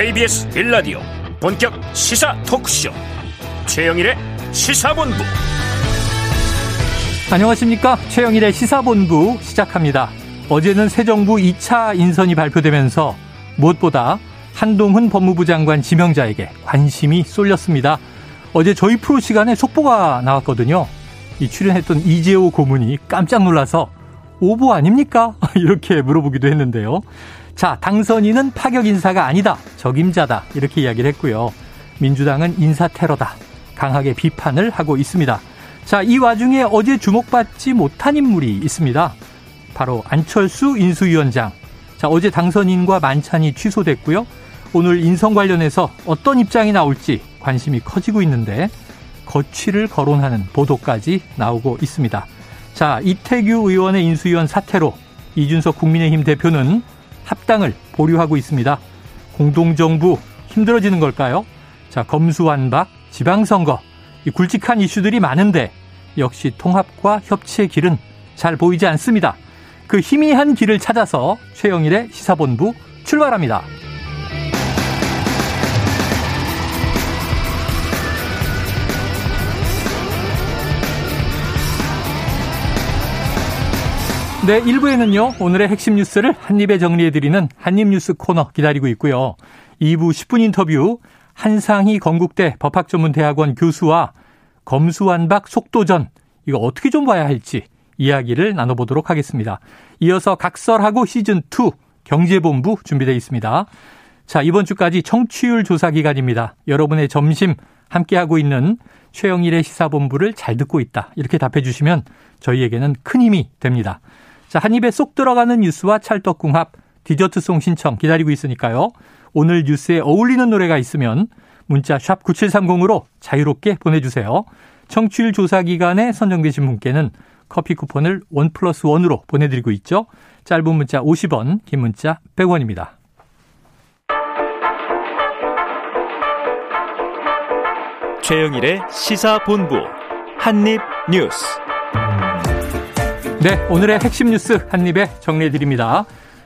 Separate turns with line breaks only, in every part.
KBS 빌라디오 본격 시사 토크쇼. 최영일의 시사본부.
안녕하십니까? 최영일의 시사본부 시작합니다. 어제는 새 정부 2차 인선이 발표되면서 무엇보다 한동훈 법무부 장관 지명자에게 관심이 쏠렸습니다. 어제 저희 프로 시간에 속보가 나왔거든요. 이 출연했던 이재호 고문이 깜짝 놀라서 오보 아닙니까? 이렇게 물어보기도 했는데요. 자, 당선인은 파격 인사가 아니다. 적임자다. 이렇게 이야기를 했고요. 민주당은 인사 테러다. 강하게 비판을 하고 있습니다. 자, 이 와중에 어제 주목받지 못한 인물이 있습니다. 바로 안철수 인수위원장. 자, 어제 당선인과 만찬이 취소됐고요. 오늘 인선 관련해서 어떤 입장이 나올지 관심이 커지고 있는데 거취를 거론하는 보도까지 나오고 있습니다. 자, 이태규 의원의 인수위원 사태로 이준석 국민의힘 대표는 합당을 보류하고 있습니다. 공동정부 힘들어지는 걸까요? 자, 검수완박, 지방선거, 이 굵직한 이슈들이 많은데 역시 통합과 협치의 길은 잘 보이지 않습니다. 그 희미한 길을 찾아서 최영일의 시사본부 출발합니다. 네, 1부에는요, 오늘의 핵심 뉴스를 한입에 정리해드리는 한입뉴스 코너 기다리고 있고요. 2부 10분 인터뷰, 한상희 건국대 법학전문대학원 교수와 검수완박 속도전, 이거 어떻게 좀 봐야 할지 이야기를 나눠보도록 하겠습니다. 이어서 각설하고 시즌2 경제본부 준비되어 있습니다. 자, 이번 주까지 청취율 조사 기간입니다. 여러분의 점심 함께하고 있는 최영일의 시사본부를 잘 듣고 있다. 이렇게 답해 주시면 저희에게는 큰 힘이 됩니다. 자, 한 입에 쏙 들어가는 뉴스와 찰떡궁합, 디저트송 신청 기다리고 있으니까요. 오늘 뉴스에 어울리는 노래가 있으면 문자 샵 9730으로 자유롭게 보내주세요. 청취율 조사 기간에 선정되신 분께는 커피 쿠폰을 원 플러스 원으로 보내드리고 있죠. 짧은 문자 50원, 긴 문자 100원입니다.
최영일의 시사본부 한입뉴스
네, 오늘의 핵심 뉴스 한입에 정리해드립니다.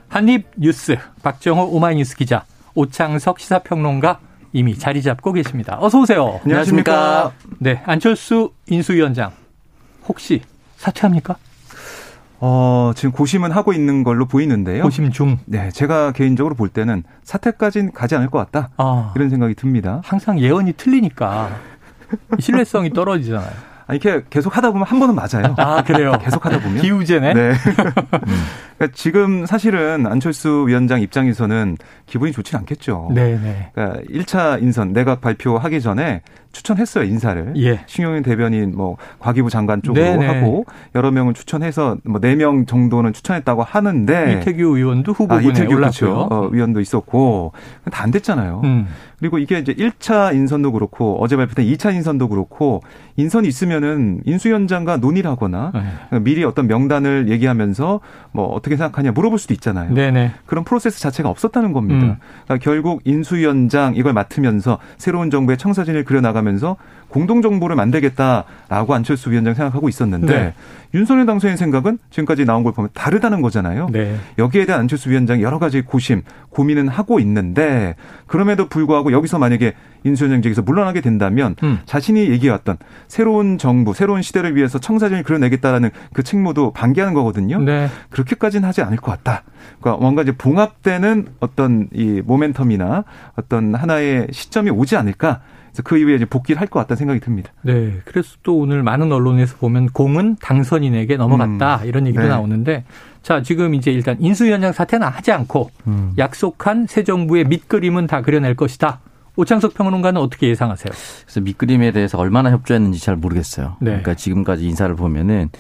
한입 뉴스 박정호 오마이뉴스 기자 오창석 시사평론가 이미 자리 잡고 계십니다. 어서 오세요.
안녕하십니까.
네, 안철수 인수위원장 혹시 사퇴합니까?
어, 지금 고심은 하고 있는 걸로 보이는데요.
고심 중.
네, 제가 개인적으로 볼 때는 사퇴까지는 가지 않을 것 같다.
아,
이런 생각이 듭니다.
항상 예언이 틀리니까 신뢰성이 떨어지잖아요.
이렇게 계속 하다 보면 한 번은 맞아요.
아, 그래요?
계속 하다 보면.
기우제네.
네. 그러니까 지금 사실은 안철수 위원장 입장에서는 기분이 좋지 않겠죠.
네, 네.
그러니까 1차 인선 내각 발표하기 전에 추천했어요 인사를.
예.
신용현 대변인 뭐 과기부 장관 쪽으로
네네.
하고 여러 명을 추천해서 뭐 4명 정도는 추천했다고 하는데
이태규 의원도
아,
후보군에
이태규
올랐고요.
그렇죠. 어, 위원도 있었고 다 안 됐잖아요.
음.
그리고 이게 이제 1차 인선도 그렇고 어제 발표된 2차 인선도 그렇고 인선이 있으면은 인수위원장과 논의를 하거나
네.
미리 어떤 명단을 얘기하면서 뭐 어떻게 생각하냐 물어볼 수도 있잖아요.
네네.
그런 프로세스 자체가 없었다는 겁니다.
음.
그러니까 결국 인수위원장 이걸 맡으면서 새로운 정부의 청사진을 그려나가면서 공동정부를 만들겠다라고 안철수 위원장 생각하고 있었는데
네.
윤석열 당선인 생각은 지금까지 나온 걸 보면 다르다는 거잖아요.
네.
여기에 대한 안철수 위원장이 여러 가지 고심, 고민은 하고 있는데 그럼에도 불구하고 여기서 만약에 인수위원장직에서 물러나게 된다면
음.
자신이 얘기해왔던 새로운 정부, 새로운 시대를 위해서 청사진을 그려내겠다라는 그 책무도 방기하는 거거든요.
네.
그렇게까지는 하지 않을 것 같다. 그러니까 뭔가 이제 봉합되는 어떤 이 모멘텀이나 어떤 하나의 시점이 오지 않을까. 그래서 그 이후에 이제 복귀를 할 것 같다는 생각이 듭니다.
네. 그래서 또 오늘 많은 언론에서 보면 공은 당선인에게 넘어갔다 이런 얘기도
네.
나오는데 자 지금 이제 일단 인수위원장 사퇴는 하지 않고 약속한 새 정부의 밑그림은 다 그려낼 것이다. 오창석 평론가는 어떻게 예상하세요?
그래서 밑그림에 대해서 얼마나 협조했는지 잘 모르겠어요.
네.
그러니까 지금까지 인사를 보면은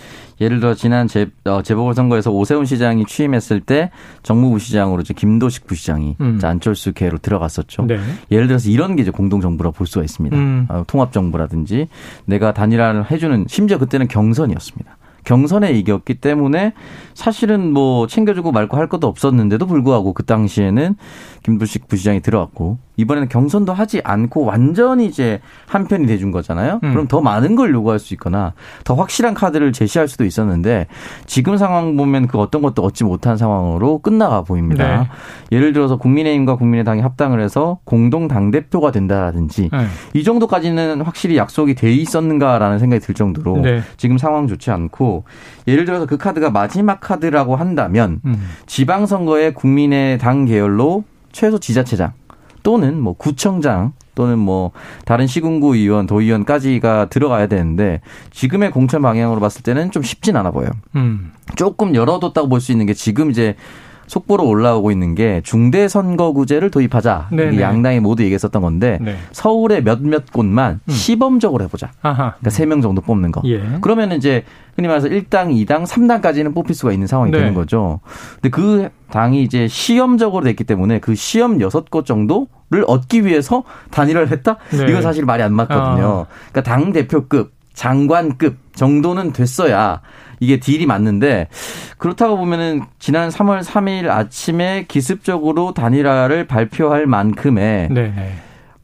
예를 들어 지난 재, 어, 재보궐선거에서 오세훈 시장이 취임했을 때 정무부 시장으로 이제 김도식 부시장이
음.
안철수 계로 들어갔었죠.
네.
예를 들어서 이런 게 이제 공동정부라 볼 수가 있습니다.
음.
어, 통합정부라든지 내가 단일화를 해주는 심지어 그때는 경선이었습니다. 경선에 이겼기 때문에 사실은 뭐 챙겨주고 말고 할 것도 없었는데도 불구하고 그 당시에는 김부식 부시장이 들어왔고 이번에는 경선도 하지 않고 완전히 이제 한 편이 돼준 거잖아요. 음. 그럼 더 많은 걸 요구할 수 있거나 더 확실한 카드를 제시할 수도 있었는데 지금 상황 보면 그 어떤 것도 얻지 못한 상황으로 끝나가 보입니다. 네. 예를 들어서 국민의힘과 국민의당이 합당을 해서 공동 당 대표가 된다든지 네. 이 정도까지는 확실히 약속이 돼 있었는가라는 생각이 들 정도로 네. 지금 상황 좋지 않고 예를 들어서 그 카드가 마지막 카드라고 한다면 음. 지방선거에 국민의당 계열로 최소 지자체장 또는 뭐 구청장 또는 뭐 다른 시군구 의원, 도의원까지가 들어가야 되는데 지금의 공천 방향으로 봤을 때는 좀 쉽진 않아 보여요. 음. 조금 열어뒀다고 볼 수 있는 게 지금 이제 속보로 올라오고 있는 게 중대 선거구제를 도입하자. 양당이 모두 얘기했었던 건데 네. 서울의 몇몇 곳만 음. 시범적으로 해보자. 아하. 그러니까 3명 정도 뽑는 거. 예. 그러면 이제 흔히 말해서 1당, 2당, 3당까지는 뽑힐 수가 있는 상황이 네. 되는 거죠. 근데 그 당이 이제 시험적으로 됐기 때문에 그 시험 6곳 정도를 얻기 위해서 단일화를 했다? 네. 이건 사실 말이 안 맞거든요. 아. 그러니까 당 대표급, 장관급 정도는 됐어야 이게 딜이 맞는데 그렇다고 보면은 지난 3월 3일 아침에 기습적으로 단일화를 발표할 만큼의 네.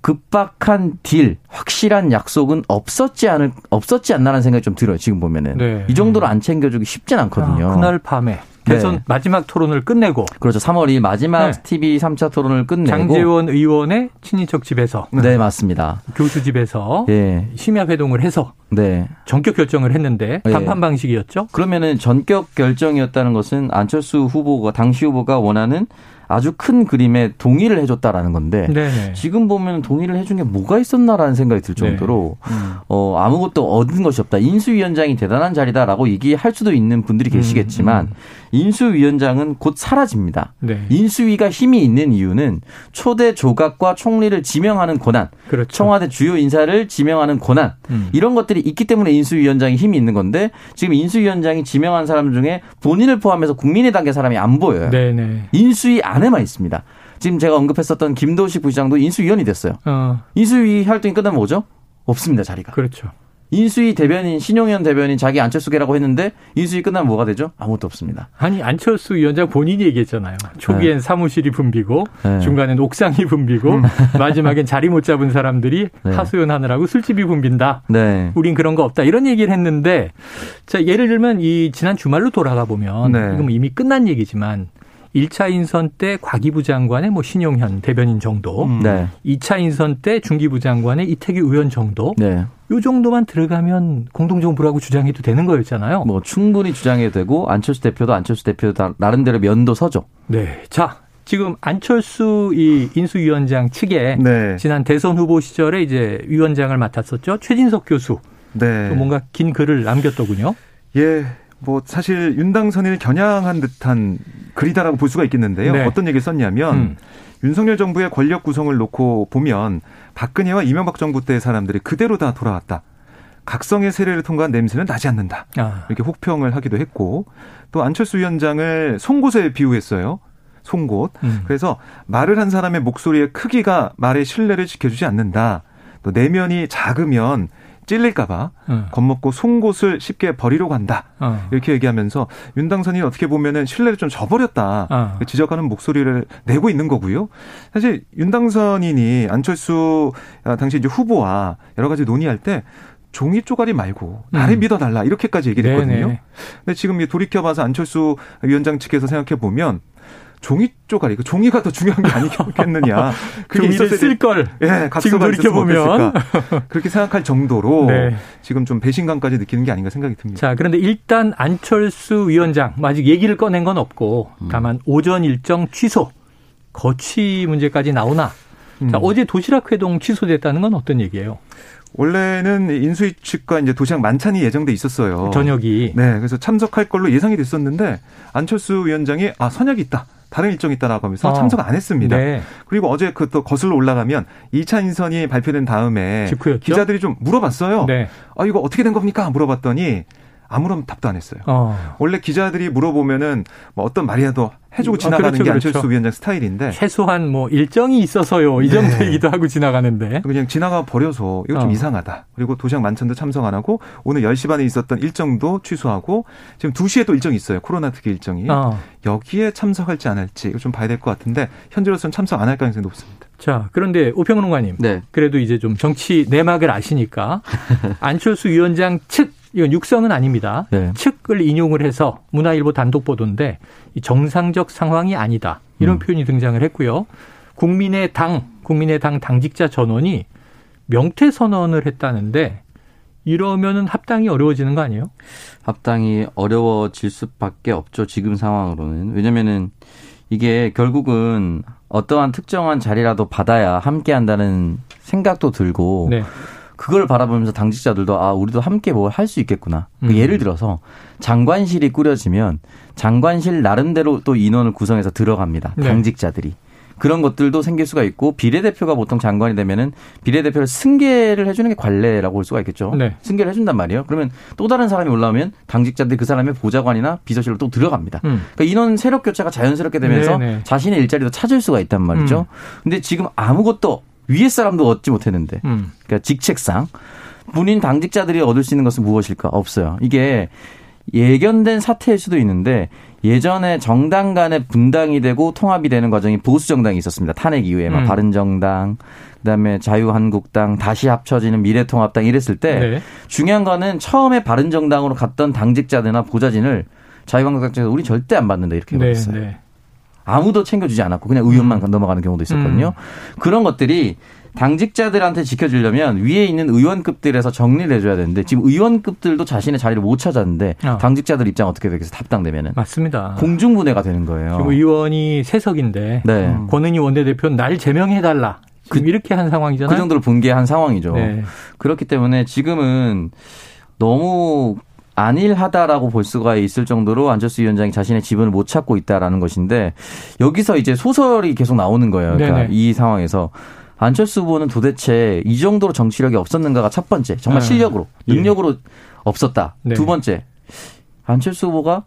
급박한 딜, 확실한 약속은 없었지 않을 없었지 않나라는 생각이 좀 들어요. 지금 보면은 네. 이 정도로 안 챙겨주기 쉽진 않거든요.
아, 그날 밤에 대선 네. 마지막 토론을 끝내고
그렇죠. 3월 2일 마지막 네. TV 3차 토론을 끝내고
장재원 의원의 친인척 집에서
네, 맞습니다.
교수 집에서 네. 심야 회동을 해서 네. 전격 결정을 했는데 네. 단판 방식이었죠.
그러면은 전격 결정이었다는 것은 안철수 후보가 당시 후보가 원하는 아주 큰 그림에 동의를 해줬다라는 건데 네네. 지금 보면 동의를 해준 게 뭐가 있었나라는 생각이 들 정도로 네. 음. 어, 아무것도 얻은 것이 없다. 인수위원장이 대단한 자리다라고 얘기할 수도 있는 분들이 계시겠지만 음. 음. 인수위원장은 곧 사라집니다. 네. 인수위가 힘이 있는 이유는 초대 조각과 총리를 지명하는 권한, 그렇죠. 청와대 주요 인사를 지명하는 권한 음. 이런 것들이 있기 때문에 인수위원장이 힘이 있는 건데 지금 인수위원장이 지명한 사람 중에 본인을 포함해서 국민의당계 사람이 안 보여요. 네네. 인수위 안에만 있습니다. 지금 제가 언급했었던 김도식 부시장도 인수위원이 됐어요. 어. 인수위 활동이 끝나면 뭐죠? 없습니다 자리가.
그렇죠.
인수위 대변인 신용현 대변인 자기 안철수계라고 했는데 인수위 끝나면 뭐가 되죠? 아무것도 없습니다.
아니 안철수 위원장 본인이 얘기했잖아요. 초기엔 네. 사무실이 붐비고 네. 중간엔 옥상이 붐비고 음. 마지막엔 자리 못 잡은 사람들이 네. 하소연 하느라고 술집이 붐빈다. 네. 우린 그런 거 없다. 이런 얘기를 했는데 자 예를 들면 이 지난 주말로 돌아가 보면 네. 이건 뭐 이미 끝난 얘기지만 1차 인선 때 과기부 장관의 뭐 신용현 대변인 정도, 음. 네. 2차 인선 때 중기부 장관의 이태규 의원 정도, 네. 요 정도만 들어가면 공동정부라고 주장해도 되는 거였잖아요.
뭐 충분히 주장해도 되고 안철수 대표도 안철수 대표 나름대로 면도 서죠.
네. 자, 지금 안철수 이 인수위원장 측에 네. 지난 대선 후보 시절에 이제 위원장을 맡았었죠. 최진석 교수. 네. 뭔가 긴 글을 남겼더군요.
예. 뭐 사실 윤당선을 겨냥한 듯한 글이다라고 볼 수가 있겠는데요. 네. 어떤 얘기를 썼냐면 음. 윤석열 정부의 권력 구성을 놓고 보면 박근혜와 이명박 정부 때의 사람들이 그대로 다 돌아왔다. 각성의 세례를 통과한 냄새는 나지 않는다. 아. 이렇게 혹평을 하기도 했고 또 안철수 위원장을 송곳에 비유했어요. 송곳. 음. 그래서 말을 한 사람의 목소리의 크기가 말의 신뢰를 지켜주지 않는다. 또 내면이 작으면 찔릴까봐 음. 겁먹고 송곳을 쉽게 버리려고 한다. 어. 이렇게 얘기하면서 윤 당선이 어떻게 보면은 신뢰를 좀 저버렸다. 어. 지적하는 목소리를 내고 있는 거고요. 사실 윤 당선인이 안철수 아, 당시 이제 후보와 여러 가지 논의할 때 종이 쪼가리 말고 나를 음. 믿어달라 이렇게까지 얘기를 했거든요. 네네. 근데 지금 돌이켜봐서 안철수 위원장 측에서 생각해 보면 종이 쪼가리, 그 종이가 더 중요한 게 아니겠느냐.
그게 쓸 걸. 예, 지금 돌이켜 보면
그렇게 생각할 정도로 네. 지금 좀 배신감까지 느끼는 게 아닌가 생각이 듭니다.
자, 그런데 일단 안철수 위원장 뭐 아직 얘기를 꺼낸 건 없고 음. 다만 오전 일정 취소, 거취 문제까지 나오나. 음. 자, 어제 도시락 회동 취소됐다는 건 어떤 얘기예요?
원래는 인수위 측과 이제 도시락 만찬이 예정돼 있었어요.
저녁이.
네, 그래서 참석할 걸로 예상이 됐었는데 안철수 위원장이 아 선약이 있다. 다른 일정이 있다라고 하면서 어. 참석 안 했습니다. 네. 그리고 어제 그 또 거슬러 올라가면 2차 인선이 발표된 다음에 직후였죠? 기자들이 좀 물어봤어요. 네. 아 이거 어떻게 된 겁니까? 물어봤더니 아무런 답도 안 했어요. 어. 원래 기자들이 물어보면은 뭐 어떤 말이라도 해주고 아, 지나가는 아, 그렇죠, 게 안철수 그렇죠. 위원장 스타일인데
최소한 뭐 일정이 있어서요 이 네. 정도 얘기도 하고 지나가는데
그냥 지나가 버려서 이거 좀 어. 이상하다. 그리고 도시락 만찬도 참석 안 하고 오늘 10시 반에 있었던 일정도 취소하고 지금 2시에 또 일정이 있어요. 코로나 특기 일정이 어. 여기에 참석할지 안 할지 이거 좀 봐야 될 것 같은데 현재로서는 참석 안 할 가능성이 높습니다.
자 그런데 오평론가님, 네. 그래도 이제 좀 정치 내막을 아시니까 안철수 위원장 측 이건 육성은 아닙니다. 네. 측을 인용을 해서 문화일보 단독 보도인데 정상적 상황이 아니다. 이런 음. 표현이 등장을 했고요. 국민의 당, 국민의 당 당직자 전원이 명퇴 선언을 했다는데 이러면은 합당이 어려워지는 거 아니에요?
합당이 어려워질 수밖에 없죠. 지금 상황으로는. 왜냐면은 이게 결국은 어떠한 특정한 자리라도 받아야 함께 한다는 생각도 들고 네. 그걸 바라보면서 당직자들도 아 우리도 함께 뭘 할 수 있겠구나. 그 음. 예를 들어서 장관실이 꾸려지면 장관실 나름대로 또 인원을 구성해서 들어갑니다. 네. 당직자들이. 그런 것들도 생길 수가 있고 비례대표가 보통 장관이 되면은 비례대표를 승계를 해주는 게 관례라고 볼 수가 있겠죠. 네. 승계를 해준단 말이에요. 그러면 또 다른 사람이 올라오면 당직자들이 그 사람의 보좌관이나 비서실로 또 들어갑니다. 음. 그러니까 인원 세력 교체가 자연스럽게 되면서 네네. 네. 자신의 일자리도 찾을 수가 있단 말이죠. 음. 근데 지금 아무것도 위에 사람도 얻지 못했는데, 음. 그러니까 직책상 본인 당직자들이 얻을 수 있는 것은 무엇일까? 없어요. 이게 예견된 사태일 수도 있는데 예전에 정당 간의 분당이 되고 통합이 되는 과정이 보수 정당이 있었습니다. 탄핵 이후에 막 음. 바른 정당, 그다음에 자유한국당 다시 합쳐지는 미래통합당 이랬을 때 네. 중요한 거는 처음에 바른 정당으로 갔던 당직자들이나 보좌진을 자유한국당 쪽에서 우리 절대 안 받는다 이렇게 네, 말했어요. 네. 아무도 챙겨주지 않았고 그냥 의원만 음. 넘어가는 경우도 있었거든요. 음. 그런 것들이 당직자들한테 지켜주려면 위에 있는 의원급들에서 정리를 해줘야 되는데 지금 의원급들도 자신의 자리를 못 찾았는데 어. 당직자들 입장 어떻게 되겠어요? 답당되면은
맞습니다.
공중분해가 되는 거예요.
지금 의원이 세석인데 네. 권은희 원내대표 날 제명해달라. 그, 이렇게 한 상황이잖아요.
그 정도로 붕괴한 상황이죠. 네. 그렇기 때문에 지금은 너무 안일하다라고 볼 수가 있을 정도로 안철수 위원장이 자신의 지분을 못 찾고 있다라는 것인데 여기서 이제 소설이 계속 나오는 거예요. 그러니까 이 상황에서 안철수 후보는 도대체 이 정도로 정치력이 없었는가가 첫 번째. 정말 네. 실력으로, 예. 능력으로 예. 없었다. 네. 두 번째. 안철수 후보가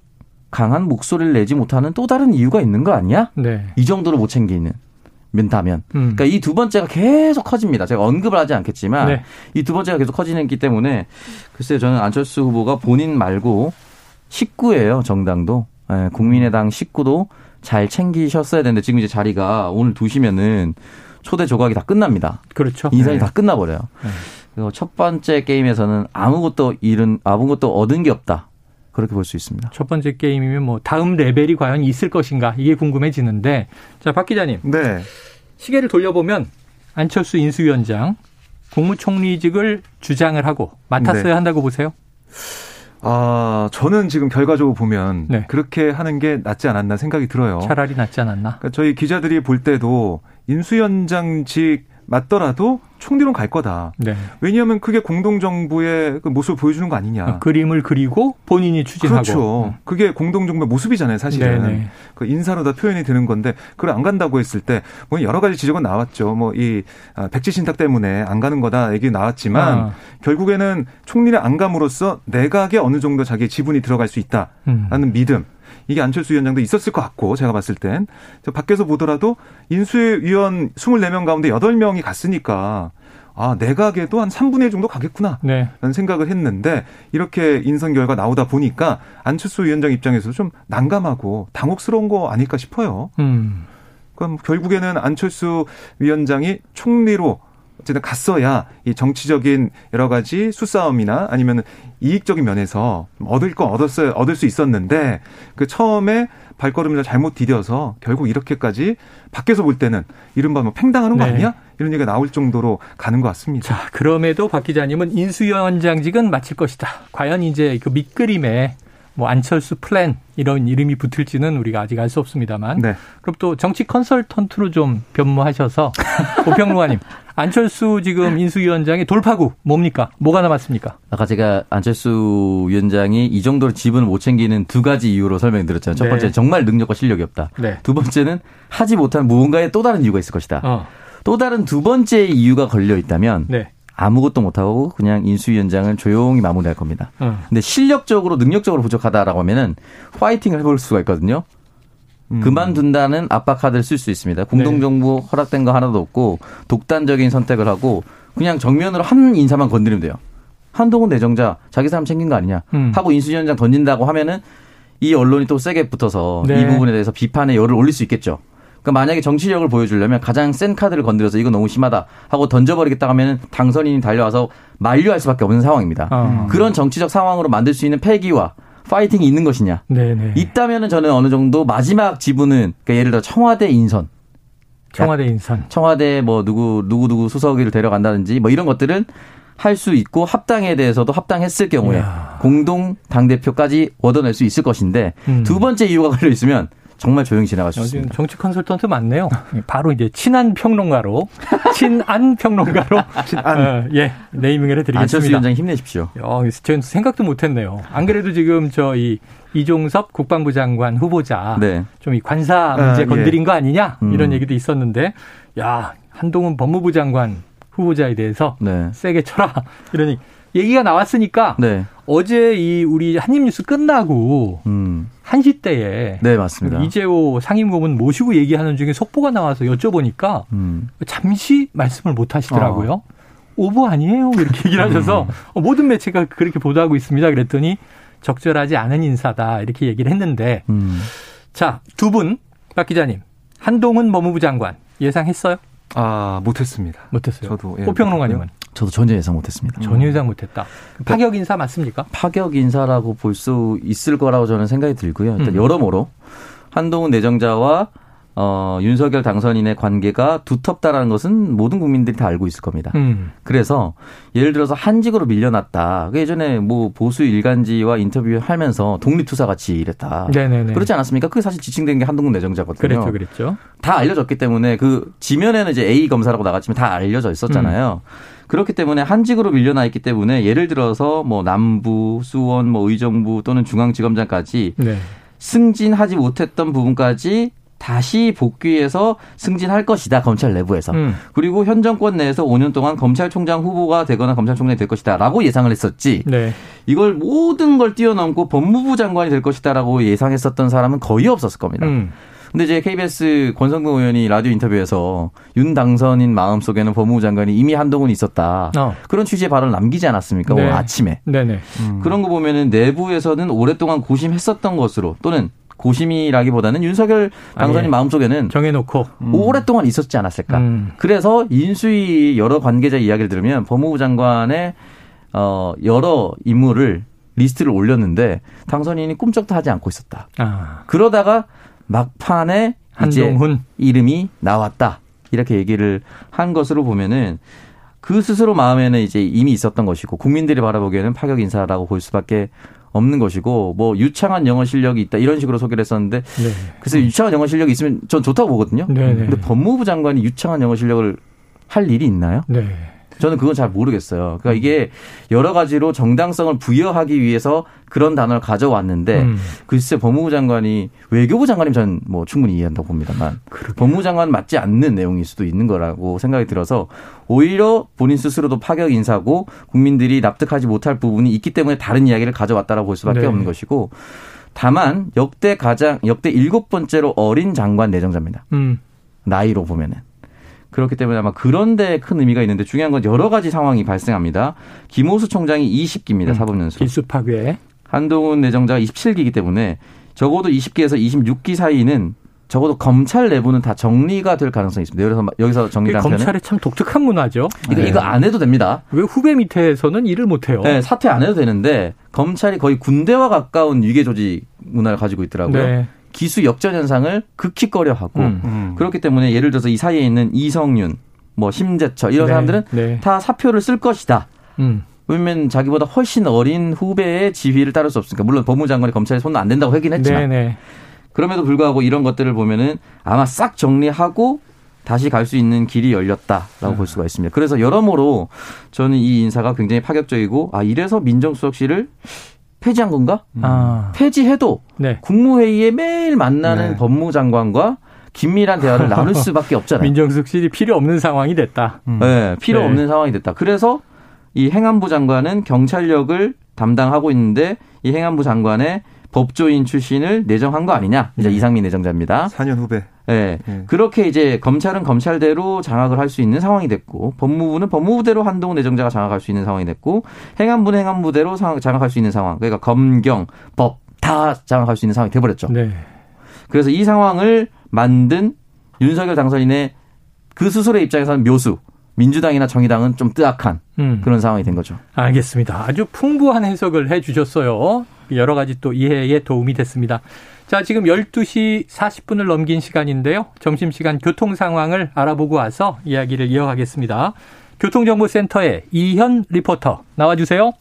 강한 목소리를 내지 못하는 또 다른 이유가 있는 거 아니야? 네. 이 정도로 못 챙기는. 면다면. 음. 그러니까 이 두 번째가 계속 커집니다. 제가 언급을 하지 않겠지만 네. 이두 번째가 계속 커지기 때문에 글쎄요 저는 안철수 후보가 본인 말고 식구예요 정당도 예, 국민의당 식구도 잘 챙기셨어야 되는데 지금 이제 자리가 오늘 두시면은 초대 조각이 다 끝납니다.
그렇죠.
인선이 네. 다 끝나버려요. 네. 그리고 첫 번째 게임에서는 아무것도 잃은 아무것도 얻은 게 없다. 그렇게 볼 수 있습니다.
첫 번째 게임이면 뭐 다음 레벨이 과연 있을 것인가 이게 궁금해지는데 자박 기자님. 네. 시계를 돌려보면 안철수 인수위원장 국무총리직을 주장을 하고 맡았어야 네. 한다고 보세요?
아, 저는 지금 결과적으로 보면 네. 그렇게 하는 게 낫지 않았나 생각이 들어요.
차라리 낫지 않았나?
그러니까 저희 기자들이 볼 때도 인수위원장직 맞더라도 총리론 갈 거다. 네. 왜냐하면 그게 공동정부의 그 모습을 보여주는 거 아니냐.
어, 그림을 그리고 본인이 추진하고.
그렇죠. 음. 그게 공동정부의 모습이잖아요, 사실은. 네네. 네. 그 인사로 다 표현이 되는 건데 그걸 안 간다고 했을 때 뭐 여러 가지 지적은 나왔죠. 뭐이 아, 백지 신탁 때문에 안 가는 거다 얘기 나왔지만 아. 결국에는 총리를 안 감으로써 내각에 어느 정도 자기의 지분이 들어갈 수 있다라는 음. 믿음. 이게 안철수 위원장도 있었을 것 같고 제가 봤을 땐 밖에서 보더라도 인수위원 24명 가운데 8명이 갔으니까 아, 내각에도 한 3분의 1 정도 가겠구나. 네. 라는 생각을 했는데, 이렇게 인선 결과 나오다 보니까 안철수 위원장 입장에서도 좀 난감하고 당혹스러운 거 아닐까 싶어요. 음. 그럼 결국에는 안철수 위원장이 총리로 어쨌든 갔어야 이 정치적인 여러 가지 수싸움이나 아니면 이익적인 면에서 얻을 거 얻었어야 얻을 수 있었는데 그 처음에 발걸음을 잘못 디뎌서 결국 이렇게까지 밖에서 볼 때는 이른바 뭐 팽당하는 거 네. 아니야? 이런 얘기가 나올 정도로 가는 것 같습니다.
자, 그럼에도 박 기자님은 인수위원장직은 마칠 것이다. 과연 이제 그 밑그림에 뭐 안철수 플랜 이런 이름이 붙을지는 우리가 아직 알 수 없습니다만. 네. 그럼 또 정치 컨설턴트로 좀 변모하셔서 고평론가님 안철수 지금 인수위원장의 돌파구 뭡니까? 뭐가 남았습니까?
아까 제가 안철수 위원장이 이 정도로 지분을 못 챙기는 두 가지 이유로 설명드렸잖아요. 첫 네. 번째 정말 능력과 실력이 없다. 네. 두 번째는 하지 못한 무언가의 또 다른 이유가 있을 것이다. 어. 또 다른 두 번째 이유가 걸려 있다면 네. 아무것도 못하고 그냥 인수위원장을 조용히 마무리할 겁니다. 음. 근데 실력적으로 능력적으로 부족하다라고 하면은 파이팅을 해볼 수가 있거든요. 음. 그만둔다는 압박 카드를 쓸 수 있습니다. 공동정부 네. 허락된 거 하나도 없고 독단적인 선택을 하고 그냥 정면으로 한 인사만 건드리면 돼요. 한동훈 내정자 자기 사람 챙긴 거 아니냐 음. 하고 인수위원장 던진다고 하면은 이 언론이 또 세게 붙어서 네. 이 부분에 대해서 비판의 열을 올릴 수 있겠죠. 그러니까 만약에 정치력을 보여주려면 가장 센 카드를 건드려서 이거 너무 심하다 하고 던져버리겠다 하면은 당선인이 달려와서 만류할 수밖에 없는 상황입니다. 어. 그런 정치적 상황으로 만들 수 있는 패기와 파이팅이 있는 것이냐. 네네. 있다면은 저는 어느 정도 마지막 지분은 그러니까 예를 들어 청와대 인선.
청와대 인선.
청와대 뭐 누구 누구 누구 수석을 데려간다든지 뭐 이런 것들은 할 수 있고 합당에 대해서도 합당했을 경우에 이야. 공동 당 대표까지 얻어낼 수 있을 것인데 음. 두 번째 이유가 걸려 있으면 정말 조용히 지나갈 수 있습니다.
정치 컨설턴트 많네요. 바로 이제 친한 평론가로, 친안 평론가로, 친안. 어, 예, 네이밍을 해드리겠습니다.
안철수 위원장 힘내십시오.
어, 저는 생각도 못했네요. 안 그래도 지금 저 이 이종섭 국방부 장관 후보자 네. 좀이 관사 문제 아, 건드린 예. 거 아니냐 이런 음. 얘기도 있었는데, 야 한동훈 법무부 장관 후보자에 대해서 네. 세게 쳐라 이러니 얘기가 나왔으니까 네. 어제 이 우리 한입뉴스 끝나고 음. 1시 때에
네, 맞습니다.
이재호 상임고문 모시고 얘기하는 중에 속보가 나와서 여쭤보니까 음. 잠시 말씀을 못 하시더라고요. 어. 오보 아니에요? 이렇게 얘기를 하셔서 음. 모든 매체가 그렇게 보도하고 있습니다. 그랬더니 적절하지 않은 인사다 이렇게 얘기를 했는데 음. 자, 두 분 박 기자님. 한동훈 법무부 장관 예상했어요?
아, 못했습니다.
못했어요. 저도 예, 호평론가님은
저도 전혀 예상 못했습니다.
전혀 예상 못했다. 파격 인사 맞습니까?
파격 인사라고 볼 수 있을 거라고 저는 생각이 들고요. 일단 음. 여러모로 한동훈 내정자와 어, 윤석열 당선인의 관계가 두텁다라는 것은 모든 국민들이 다 알고 있을 겁니다. 음. 그래서 예를 들어서 한직으로 밀려났다. 그 예전에 뭐 보수 일간지와 인터뷰하면서 독립투사 같이 이랬다. 네네네. 그렇지 않았습니까? 그게 사실 지칭된 게 한동훈 내정자거든요.
그랬죠, 그랬죠.
다 알려졌기 때문에 그 지면에는 이제 A 검사라고 나갔지만 다 알려져 있었잖아요. 음. 그렇기 때문에 한직으로 밀려나 있기 때문에 예를 들어서 뭐 남부, 수원, 뭐 의정부 또는 중앙지검장까지 네. 승진하지 못했던 부분까지 다시 복귀해서 승진할 것이다 검찰 내부에서 음. 그리고 현 정권 내에서 5년 동안 검찰총장 후보가 되거나 검찰총장이 될 것이다라고 예상을 했었지 네. 이걸 모든 걸 뛰어넘고 법무부 장관이 될 것이다라고 예상했었던 사람은 거의 없었을 겁니다. 음. 근데 이제 KBS 권성동 의원이 라디오 인터뷰에서 윤 당선인 마음 속에는 법무부 장관이 이미 한동훈이 있었다. 어. 그런 취지의 발언을 남기지 않았습니까? 네. 오늘 아침에. 네네. 음. 그런 거 보면은 내부에서는 오랫동안 고심했었던 것으로 또는 고심이라기보다는 윤석열 당선인 마음속에는
정해놓고
음. 오랫동안 있었지 않았을까. 음. 그래서 인수위 여러 관계자 이야기를 들으면 법무부 장관의 어 여러 인물을 리스트를 올렸는데 당선인이 꿈쩍도 하지 않고 있었다. 아. 그러다가 막판에 한동훈 이름이 나왔다. 이렇게 얘기를 한 것으로 보면은 그 스스로 마음에는 이제 이미 있었던 것이고 국민들이 바라보기에는 파격 인사라고 볼 수밖에 없는 것이고 뭐 유창한 영어 실력이 있다 이런 식으로 소개를 했었는데 네. 그래서 유창한 영어 실력이 있으면 전 좋다고 보거든요. 네. 네. 근데 법무부 장관이 유창한 영어 실력을 할 일이 있나요? 네. 저는 그건 잘 모르겠어요. 그러니까 이게 여러 가지로 정당성을 부여하기 위해서 그런 단어를 가져왔는데 음. 글쎄 법무부 장관이 외교부 장관이면 저는 뭐 충분히 이해한다고 봅니다만 그러게요. 법무부 장관 맞지 않는 내용일 수도 있는 거라고 생각이 들어서 오히려 본인 스스로도 파격 인사고 국민들이 납득하지 못할 부분이 있기 때문에 다른 이야기를 가져왔다라고 볼 수밖에 네. 없는 것이고 다만 역대 가장 역대 일곱 번째로 어린 장관 내정자입니다. 음. 나이로 보면은. 그렇기 때문에 아마 그런 데 큰 의미가 있는데 중요한 건 여러 가지 상황이 발생합니다. 김호수 총장이 20기입니다. 음, 사법연수.
기수 파괴.
한동훈 내정자가 27기이기 때문에 적어도 20기에서 26기 사이는 적어도 검찰 내부는 다 정리가 될 가능성이 있습니다. 그래서 여기서 정리를 하면
검찰의 참 독특한 문화죠.
이거 네. 이거 안 해도 됩니다.
왜 후배 밑에서는 일을 못 해요?
네, 사퇴 안 해도 되는데 검찰이 거의 군대와 가까운 위계 조직 문화를 가지고 있더라고요. 네. 기수 역전 현상을 극히 꺼려하고 음. 음. 그렇기 때문에 예를 들어서 이 사이에 있는 이성윤, 뭐 심재철 이런 네. 사람들은 네. 다 사표를 쓸 것이다. 음. 왜냐면 자기보다 훨씬 어린 후배의 지휘를 따를 수 없으니까 물론 법무장관이 검찰에 손은 안 된다고 하긴 했지만 네네. 네. 그럼에도 불구하고 이런 것들을 보면은 아마 싹 정리하고 다시 갈 수 있는 길이 열렸다라고 음. 볼 수가 있습니다. 그래서 여러모로 저는 이 인사가 굉장히 파격적이고 아 이래서 민정수석실을 폐지한 건가? 아. 폐지해도 네. 국무회의에 매일 만나는 네. 법무장관과 긴밀한 대화를 나눌 수밖에 없잖아요.
민정수석실이 필요 없는 상황이 됐다.
음. 네, 필요 네. 없는 상황이 됐다. 그래서 이 행안부 장관은 경찰력을 담당하고 있는데 이 행안부 장관의 법조인 출신을 내정한 거 아니냐. 이제 네. 이상민 내정자입니다.
4년 후배.
네. 네. 그렇게 이제 검찰은 검찰대로 장악을 할 수 있는 상황이 됐고 법무부는 법무부대로 한동훈 내정자가 장악할 수 있는 상황이 됐고 행안부는 행안부대로 장악할 수 있는 상황. 그러니까 검경, 법 다 장악할 수 있는 상황이 돼 버렸죠. 네. 그래서 이 상황을 만든 윤석열 당선인의 그 스스로의 입장에서는 묘수. 민주당이나 정의당은 좀 뜨악한 음. 그런 상황이 된 거죠.
알겠습니다. 아주 풍부한 해석을 해 주셨어요. 여러 가지 또 이해에 도움이 됐습니다. 자, 지금 12시 40분을 넘긴 시간인데요. 점심시간 교통 상황을 알아보고 와서 이야기를 이어가겠습니다. 교통정보센터의 이현 리포터 나와주세요.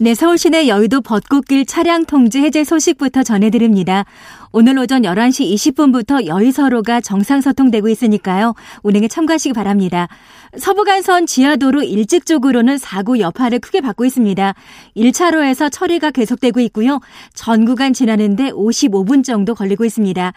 네, 서울 시내 여의도 벚꽃길 차량 통제 해제 소식부터 전해드립니다. 오늘 오전 11시 20분부터 여의서로가 정상 소통되고 있으니까요. 운행에 참고하시기 바랍니다. 서부간선 지하도로 일찍 쪽으로는 사고 여파를 크게 받고 있습니다. 1차로에서 처리가 계속되고 있고요. 전 구간 지나는데 55분 정도 걸리고 있습니다.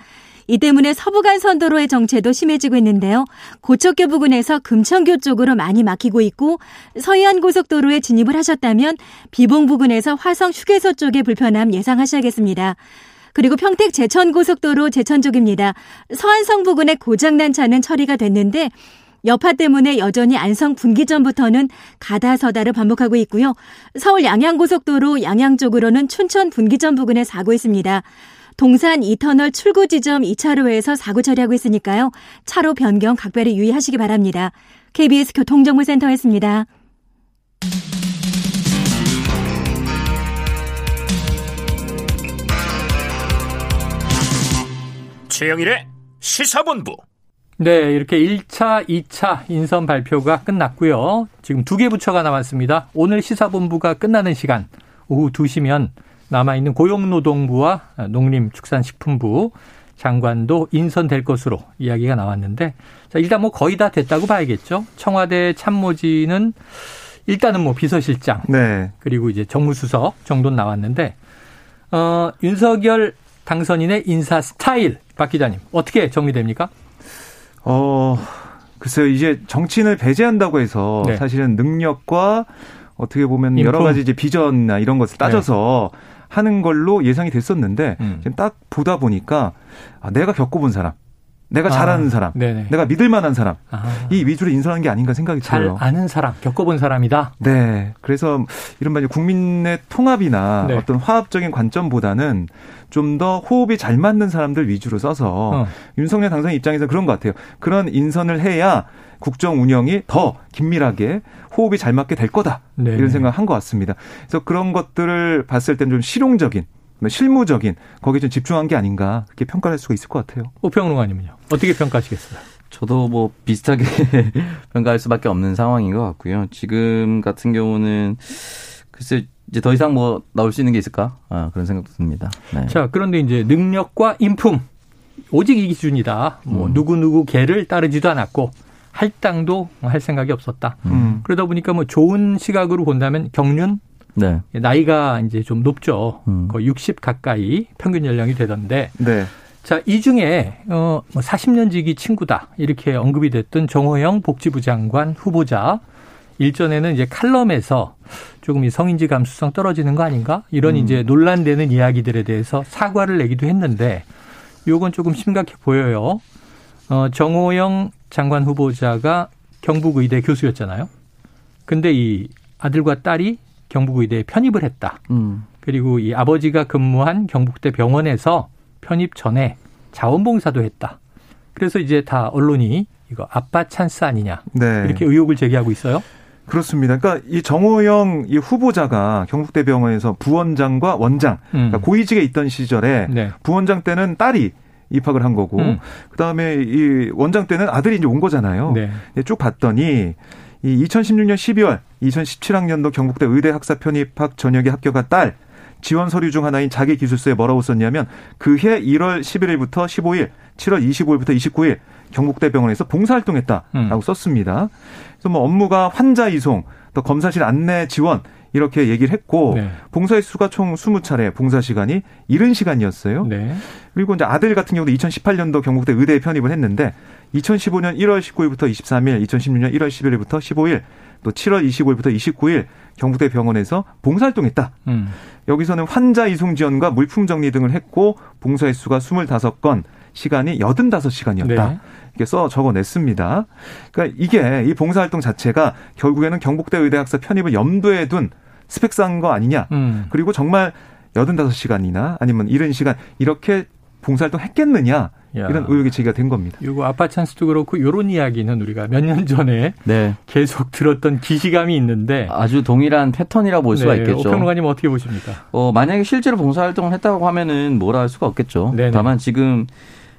이 때문에 서부간 선도로의 정체도 심해지고 있는데요. 고척교 부근에서 금천교 쪽으로 많이 막히고 있고 서해안 고속도로에 진입을 하셨다면 비봉 부근에서 화성 휴게소 쪽에 불편함 예상하셔야겠습니다. 그리고 평택 제천 고속도로 제천 쪽입니다. 서안성 부근에 고장난 차는 처리가 됐는데 여파 때문에 여전히 안성 분기점부터는 가다서다를 반복하고 있고요. 서울 양양고속도로 양양 쪽으로는 춘천 분기점 부근에 사고 있습니다. 동산 2터널 출구 지점 2차로에서 사고 처리하고 있으니까요. 차로 변경 각별히 유의하시기 바랍니다. KBS 교통정보센터였습니다.
최영일의 시사본부.
네, 이렇게 1차, 2차 인선 발표가 끝났고요. 지금 두 개 부처가 남았습니다. 오늘 시사본부가 끝나는 시간 오후 2시면 남아있는 고용노동부와 농림축산식품부 장관도 인선될 것으로 이야기가 나왔는데 자, 일단 뭐 거의 다 됐다고 봐야겠죠. 청와대 참모진은 일단은 뭐 비서실장 네. 그리고 이제 정무수석 정도는 나왔는데 어, 윤석열 당선인의 인사 스타일 박 기자님 어떻게 정리됩니까?
어 글쎄요 이제 정치인을 배제한다고 해서 네. 사실은 능력과 어떻게 보면 인품. 여러 가지 이제 비전이나 이런 것을 따져서 네. 하는 걸로 예상이 됐었는데 음. 지금 딱 보다 보니까 아, 내가 겪어본 사람 내가 잘 아는 사람, 네네. 내가 믿을 만한 사람, 아. 이 위주로 인선한 게 아닌가 생각이
잘
들어요.
잘 아는 사람, 겪어본 사람이다.
네, 그래서 이른바 국민의 통합이나 네. 어떤 화합적인 관점보다는 좀 더 호흡이 잘 맞는 사람들 위주로 써서 어. 윤석열 당선 입장에서 그런 것 같아요. 그런 인선을 해야 국정 운영이 더 긴밀하게 호흡이 잘 맞게 될 거다. 네. 이런 생각을 한 것 같습니다. 그래서 그런 것들을 봤을 때는 좀 실용적인 뭐 실무적인 거기에 좀 집중한 게 아닌가 그렇게 평가할 수가 있을 것 같아요.
오평론가님은요 어떻게 평가하시겠어요?
저도 뭐 비슷하게 평가할 수밖에 없는 상황인 것 같고요. 지금 같은 경우는 글쎄 이제 더 이상 뭐 나올 수 있는 게 있을까 아, 그런 생각도 듭니다.
네. 자 그런데 이제 능력과 인품 오직 이 기준이다. 뭐 음. 누구 누구 개를 따르지도 않았고 할당도 할 생각이 없었다. 음. 그러다 보니까 뭐 좋은 시각으로 본다면 경륜 네. 나이가 이제 좀 높죠. 음. 거의 60 가까이 평균 연령이 되던데. 네. 자, 이 중에 어 40년 뭐 지기 친구다. 이렇게 언급이 됐던 정호영 복지부 장관 후보자 일전에는 이제 칼럼에서 조금 이 성인지 감수성 떨어지는 거 아닌가? 이런 음. 이제 논란되는 이야기들에 대해서 사과를 내기도 했는데 요건 조금 심각해 보여요. 어 정호영 장관 후보자가 경북의대 교수였잖아요. 근데 이 아들과 딸이 경북의대에 편입을 했다. 음. 그리고 이 아버지가 근무한 경북대 병원에서 편입 전에 자원봉사도 했다. 그래서 이제 다 언론이 이거 아빠 찬스 아니냐 네. 이렇게 의혹을 제기하고 있어요.
그렇습니다. 그러니까 이 정호영 이 후보자가 경북대 병원에서 부원장과 원장 음. 그러니까 고위직에 있던 시절에 네. 부원장 때는 딸이 입학을 한 거고 음. 그다음에 이 원장 때는 아들이 이제 온 거잖아요. 네. 쭉 봤더니 이 2016년 12월 2017학년도 경북대 의대 학사 편입학 전역에 합격한 딸 지원 서류 중 하나인 자기 기술서에 뭐라고 썼냐면 그해 1월 11일부터 15일, 7월 25일부터 29일 경북대 병원에서 봉사활동했다라고 음. 썼습니다. 그래서 뭐 업무가 환자 이송, 또 검사실 안내 지원 이렇게 얘기를 했고 네. 봉사의 수가 총 20차례, 봉사 시간이 70시간이었어요. 네. 그리고 이제 아들 같은 경우도 2018년도 경북대 의대에 편입을 했는데 2015년 1월 19일부터 23일, 2016년 1월 11일부터 15일, 또 7월 25일부터 29일 경북대 병원에서 봉사활동했다. 음. 여기서는 환자 이송 지원과 물품 정리 등을 했고 봉사 횟수가 25건, 시간이 85시간이었다. 네. 이렇게 써 적어냈습니다. 그러니까 이게 이 봉사활동 자체가 결국에는 경북대 의대학사 편입을 염두에 둔 스펙상 거 아니냐. 음. 그리고 정말 85시간이나 아니면 이른 시간 이렇게 봉사활동 했겠느냐. 야. 이런 의혹이 제기가 된 겁니다.
이거 아빠 찬스도 그렇고 이런 이야기는 우리가 몇 년 전에 네. 계속 들었던 기시감이 있는데
아주 동일한 패턴이라고 볼 수가 네. 있겠죠.
평론가님 어떻게 보십니까?
어, 만약에 실제로 봉사활동을 했다고 하면은 뭐라 할 수가 없겠죠. 네네. 다만 지금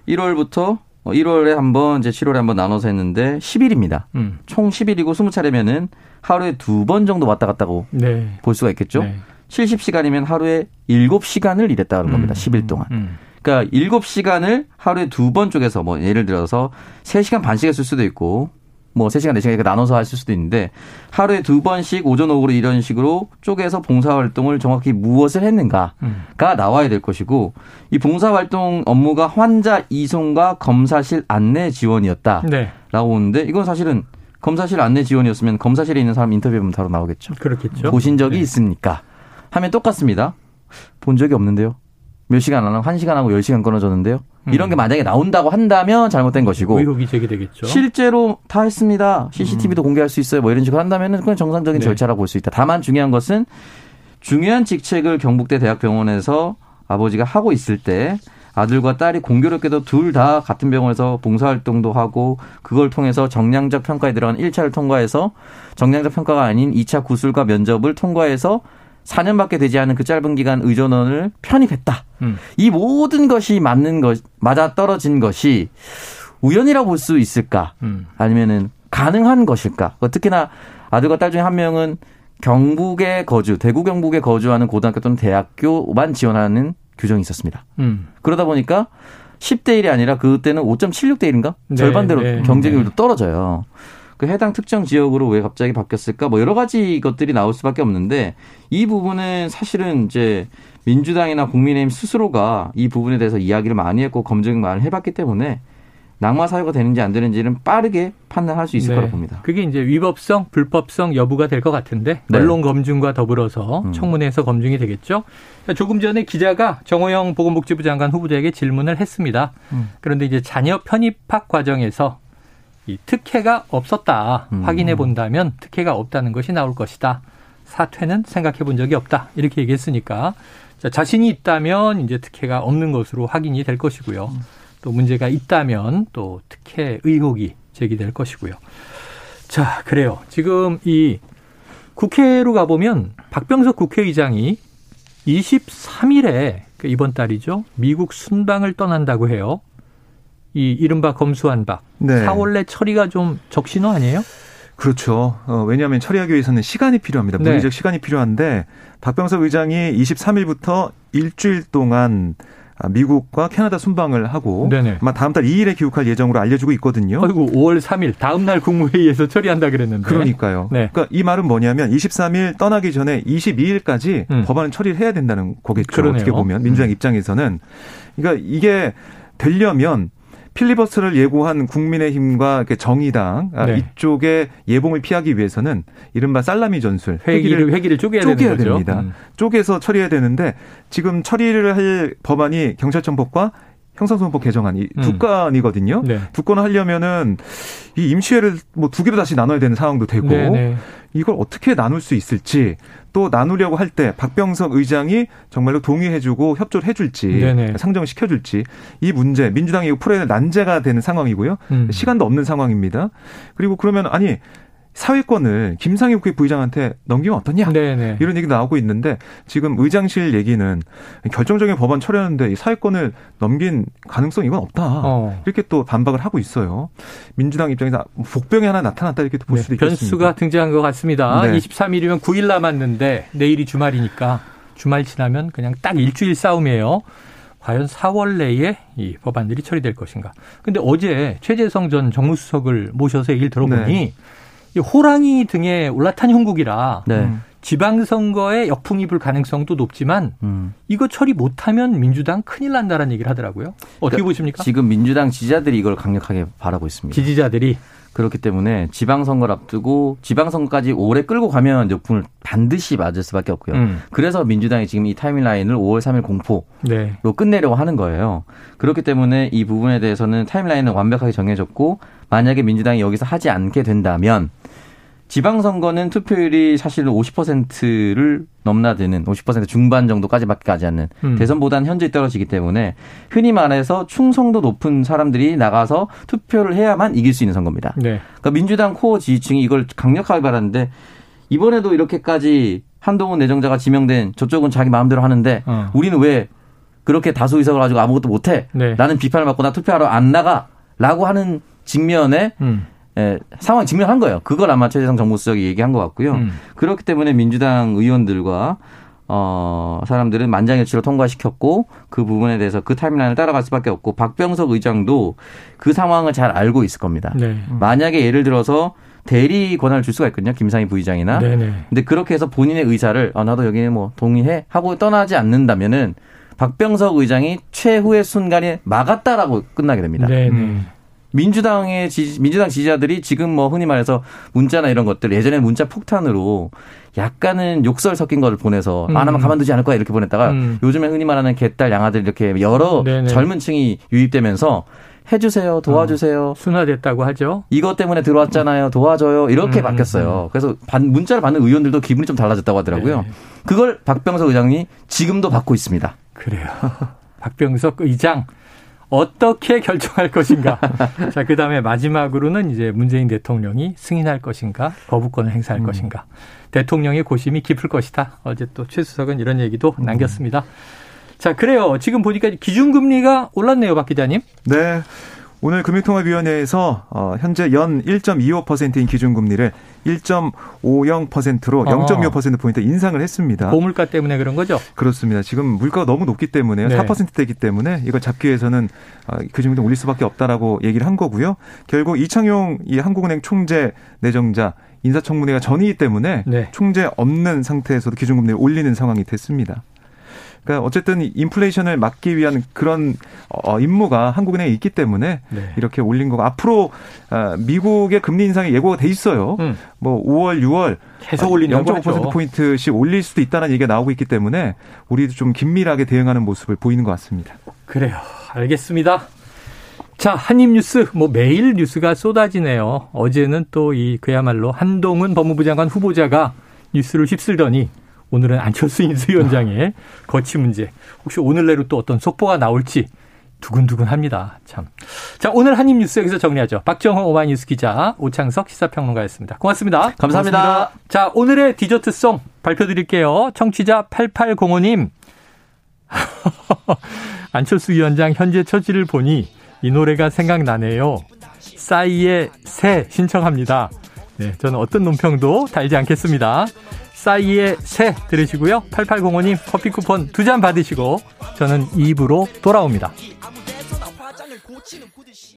1월부터 1월에 한 번, 이제 7월에 한번 나눠서 했는데 10일입니다. 음. 총 10일이고 20차례면은 하루에 두 번 정도 왔다 갔다고 네. 볼 수가 있겠죠. 네. 70시간이면 하루에 7시간을 일했다는 음. 겁니다. 10일 동안. 음. 그러니까 7시간을 하루에 두번 쪼개서 뭐 예를 들어서 3시간 반씩 했을 수도 있고 뭐 3시간, 4시간 이렇게 나눠서 하실 수도 있는데 하루에 두 번씩 오전 오후로 이런 식으로 쪼개서 봉사 활동을 정확히 무엇을 했는가가 음. 나와야 될 것이고 이 봉사 활동 업무가 환자 이송과 검사실 안내 지원이었다. 네. 라고 오는데 이건 사실은 검사실 안내 지원이었으면 검사실에 있는 사람 인터뷰하면 바로 나오겠죠.
그렇겠죠.
보신 적이 네. 있습니까? 하면 똑같습니다. 본 적이 없는데요. 몇 시간 안 하고 한 시간 하고 열 시간 끊어졌는데요. 음. 이런 게 만약에 나온다고 한다면 잘못된 것이고
의혹이 제기되겠죠.
실제로 다 했습니다. CCTV도 음. 공개할 수 있어요. 뭐 이런 식으로 한다면은 그건 정상적인 네. 절차라고 볼 수 있다. 다만 중요한 것은 중요한 직책을 경북대 대학병원에서 아버지가 하고 있을 때 아들과 딸이 공교롭게도 둘 다 같은 병원에서 봉사활동도 하고 그걸 통해서 정량적 평가에 들어간 1차를 통과해서 정량적 평가가 아닌 2차 구술과 면접을 통과해서 4년밖에 되지 않은 그 짧은 기간 의전원을 편입했다. 음. 이 모든 것이 맞는 것, 맞아 떨어진 것이 우연이라고 볼수 있을까? 음. 아니면은 가능한 것일까? 특히나 아들과 딸 중에 한 명은 경북에 거주, 대구 경북에 거주하는 고등학교 또는 대학교만 지원하는 규정이 있었습니다. 음. 그러다 보니까 10대 1이 아니라 그때는 5.76대 1인가? 네, 절반대로 네, 경쟁률도 네. 떨어져요. 그 해당 특정 지역으로 왜 갑자기 바뀌었을까? 뭐 여러 가지 것들이 나올 수밖에 없는데 이 부분은 사실은 이제 민주당이나 국민의힘 스스로가 이 부분에 대해서 이야기를 많이 했고 검증 많이 해봤기 때문에 낙마 사유가 되는지 안 되는지는 빠르게 판단할 수 있을 네. 거라고 봅니다.
그게 이제 위법성, 불법성 여부가 될 것 같은데 네. 언론 검증과 더불어서 음. 청문회에서 검증이 되겠죠. 조금 전에 기자가 정호영 보건복지부 장관 후보자에게 질문을 했습니다. 음. 그런데 이제 자녀 편입학 과정에서 이 특혜가 없었다. 음. 확인해 본다면 특혜가 없다는 것이 나올 것이다. 사퇴는 생각해 본 적이 없다. 이렇게 얘기했으니까 자, 자신이 있다면 이제 특혜가 없는 것으로 확인이 될 것이고요. 음. 또 문제가 있다면 또 특혜 의혹이 제기될 것이고요. 자, 그래요. 지금 이 국회로 가보면 박병석 국회의장이 23일에 그 이번 달이죠. 미국 순방을 떠난다고 해요. 이 이른바 검수한박 네. 4월 내 처리가 좀 적신호 아니에요?
그렇죠. 어, 왜냐하면 처리하기 위해서는 시간이 필요합니다. 네. 물리적 네. 시간이 필요한데 박병석 의장이 23일부터 일주일 동안 미국과 캐나다 순방을 하고 네네. 아마 다음 달 2일에 귀국할 예정으로 알려지고 있거든요.
아이고 5월 3일 다음 날 국무회의에서 처리한다 그랬는데.
그러니까요. 네. 그러니까 이 말은 뭐냐면 23일 떠나기 전에 22일까지 음. 법안을 처리를 해야 된다는 거겠죠. 그러네요. 어떻게 보면 민주당 음. 입장에서는 그러니까 이게 되려면 필리버스를 예고한 국민의힘과 정의당 아, 네. 이쪽의 예봉을 피하기 위해서는 이른바 살라미 전술
회기를 회기를 쪼개야, 쪼개야
됩니다. 음. 쪼개서 처리해야 되는데 지금 처리를 할 법안이 경찰청법과 형사소송법 개정안 이두 음. 건이거든요. 네. 두 건을 하려면은 이 임시회를 뭐 두 개로 다시 나눠야 되는 상황도 되고 네네. 네. 이걸 어떻게 나눌 수 있을지 또 나누려고 할 때 박병석 의장이 정말로 동의해주고 협조를 해줄지 네네. 상정을 시켜줄지 이 문제 민주당이 풀어야 난제가 되는 상황이고요. 음. 시간도 없는 상황입니다. 그리고 그러면 아니 사회권을 김상희 국회 부의장한테 넘기면 어떠냐 네네. 이런 얘기 나오고 있는데 지금 의장실 얘기는 결정적인 법안 처리하는데 이 사회권을 넘긴 가능성 이건 없다 어. 이렇게 또 반박을 하고 있어요. 민주당 입장에서 복병이 하나 나타났다 이렇게 볼 네, 수도 있겠습니다.
변수가 등장한 것 같습니다. 네. 23일이면 9일 남았는데 내일이 주말이니까 주말 지나면 그냥 딱 일주일 싸움이에요. 과연 4월 내에 이 법안들이 처리될 것인가. 근데 어제 최재성 전 정무수석을 모셔서 얘기를 들어보니 네. 호랑이 등에 올라탄 형국이라 네. 지방선거에 역풍이 불 가능성도 높지만 음. 이거 처리 못하면 민주당 큰일 난다는 얘기를 하더라고요. 어떻게 그러니까 보십니까?
지금 민주당 지지자들이 이걸 강력하게 바라고 있습니다.
지지자들이
그렇기 때문에 지방선거를 앞두고 지방선거까지 오래 끌고 가면 역풍을 반드시 맞을 수밖에 없고요. 음. 그래서 민주당이 지금 이 타임라인을 5월 3일 공포로 네. 끝내려고 하는 거예요. 그렇기 때문에 이 부분에 대해서는 타임라인은 완벽하게 정해졌고 만약에 민주당이 여기서 하지 않게 된다면 지방선거는 투표율이 사실은 50%를 넘나드는 50% 중반 정도까지밖에 가지 않는 음. 대선보다는 현저히 떨어지기 때문에 흔히 말해서 충성도 높은 사람들이 나가서 투표를 해야만 이길 수 있는 선거입니다. 네. 그러니까 민주당 코어 지지층이 이걸 강력하게 바랐는데 이번에도 이렇게까지 한동훈 내정자가 지명된 저쪽은 자기 마음대로 하는데 어. 우리는 왜 그렇게 다수 의석을 가지고 아무것도 못해? 네. 나는 비판을 받고 나 투표하러 안 나가?라고 하는 직면에 음. 예, 상황 증명한 거예요. 그걸 아마 최재성 정무수석이 얘기한 것 같고요. 음. 그렇기 때문에 민주당 의원들과 어, 사람들은 만장일치로 통과시켰고 그 부분에 대해서 그 타임라인을 따라갈 수밖에 없고 박병석 의장도 그 상황을 잘 알고 있을 겁니다. 네. 음. 만약에 예를 들어서 대리 권한을 줄 수가 있거든요. 김상희 부의장이나. 네네. 근데 그렇게 해서 본인의 의사를 아 나도 여기에 뭐 동의해 하고 떠나지 않는다면은 박병석 의장이 최후의 순간에 막았다라고 끝나게 됩니다. 네네. 음. 민주당의 지지, 민주당 지지자들이 지금 뭐 흔히 말해서 문자나 이런 것들 예전에 문자 폭탄으로 약간은 욕설 섞인 거를 보내서 음. 안 하면 가만두지 않을 거야 이렇게 보냈다가 음. 요즘에 흔히 말하는 개딸 양아들 이렇게 여러 네네. 젊은 층이 유입되면서 해주세요, 도와주세요. 어,
순화됐다고 하죠.
이것 때문에 들어왔잖아요, 도와줘요. 이렇게 음, 바뀌었어요. 음. 그래서 문자를 받는 의원들도 기분이 좀 달라졌다고 하더라고요. 네. 그걸 박병석 의장이 지금도 받고 있습니다.
그래요. 박병석 의장. 어떻게 결정할 것인가. 자, 그 다음에 마지막으로는 이제 문재인 대통령이 승인할 것인가, 거부권을 행사할 음. 것인가. 대통령의 고심이 깊을 것이다. 어제 또 최수석은 이런 얘기도 음. 남겼습니다. 자, 그래요. 지금 보니까 기준금리가 올랐네요, 박 기자님.
네. 오늘 금융통화위원회에서 어, 현재 연 1.25%인 기준금리를 1.50%로 0.25%포인트 인상을 했습니다.
고물가 때문에 그런 거죠?
그렇습니다. 지금 물가가 너무 높기 때문에요. 네. 4%대이기 때문에 이걸 잡기 위해서는 어, 기준금리 올릴 수밖에 없다라고 얘기를 한 거고요. 결국 이창용 이 한국은행 총재 내정자 인사청문회가 전이기 때문에 네. 총재 없는 상태에서도 기준금리를 올리는 상황이 됐습니다. 그러니까 어쨌든 인플레이션을 막기 위한 그런 어, 임무가 한국은행에 있기 때문에 네. 이렇게 올린 거고 앞으로 어, 미국의 금리 인상이 예고가 돼 있어요. 음. 뭐 5월, 6월
계속 올리는 0.5%
포인트씩 올릴 수도 있다는 얘기가 나오고 있기 때문에 우리도 좀 긴밀하게 대응하는 모습을 보이는 것 같습니다.
그래요. 알겠습니다. 자, 한입뉴스, 뭐 매일 뉴스가 쏟아지네요. 어제는 또 이 그야말로 한동훈 법무부 장관 후보자가 뉴스를 휩쓸더니 오늘은 안철수 인수위원장의 거치 문제. 혹시 오늘 내로 또 어떤 속보가 나올지 두근두근 합니다. 참. 자, 오늘 한입 뉴스 여기서 정리하죠. 박정호 오마이뉴스 기자, 오창석 시사평론가였습니다. 고맙습니다.
감사합니다. 고맙습니다.
자, 오늘의 디저트송 발표드릴게요. 청취자 8805님. 안철수 위원장 현재 처지를 보니 이 노래가 생각나네요. 싸이의 새 신청합니다. 네, 저는 어떤 논평도 달지 않겠습니다. 싸이의 새 들으시고요. 8805님 커피 쿠폰 두 잔 받으시고 저는 2부로 돌아옵니다.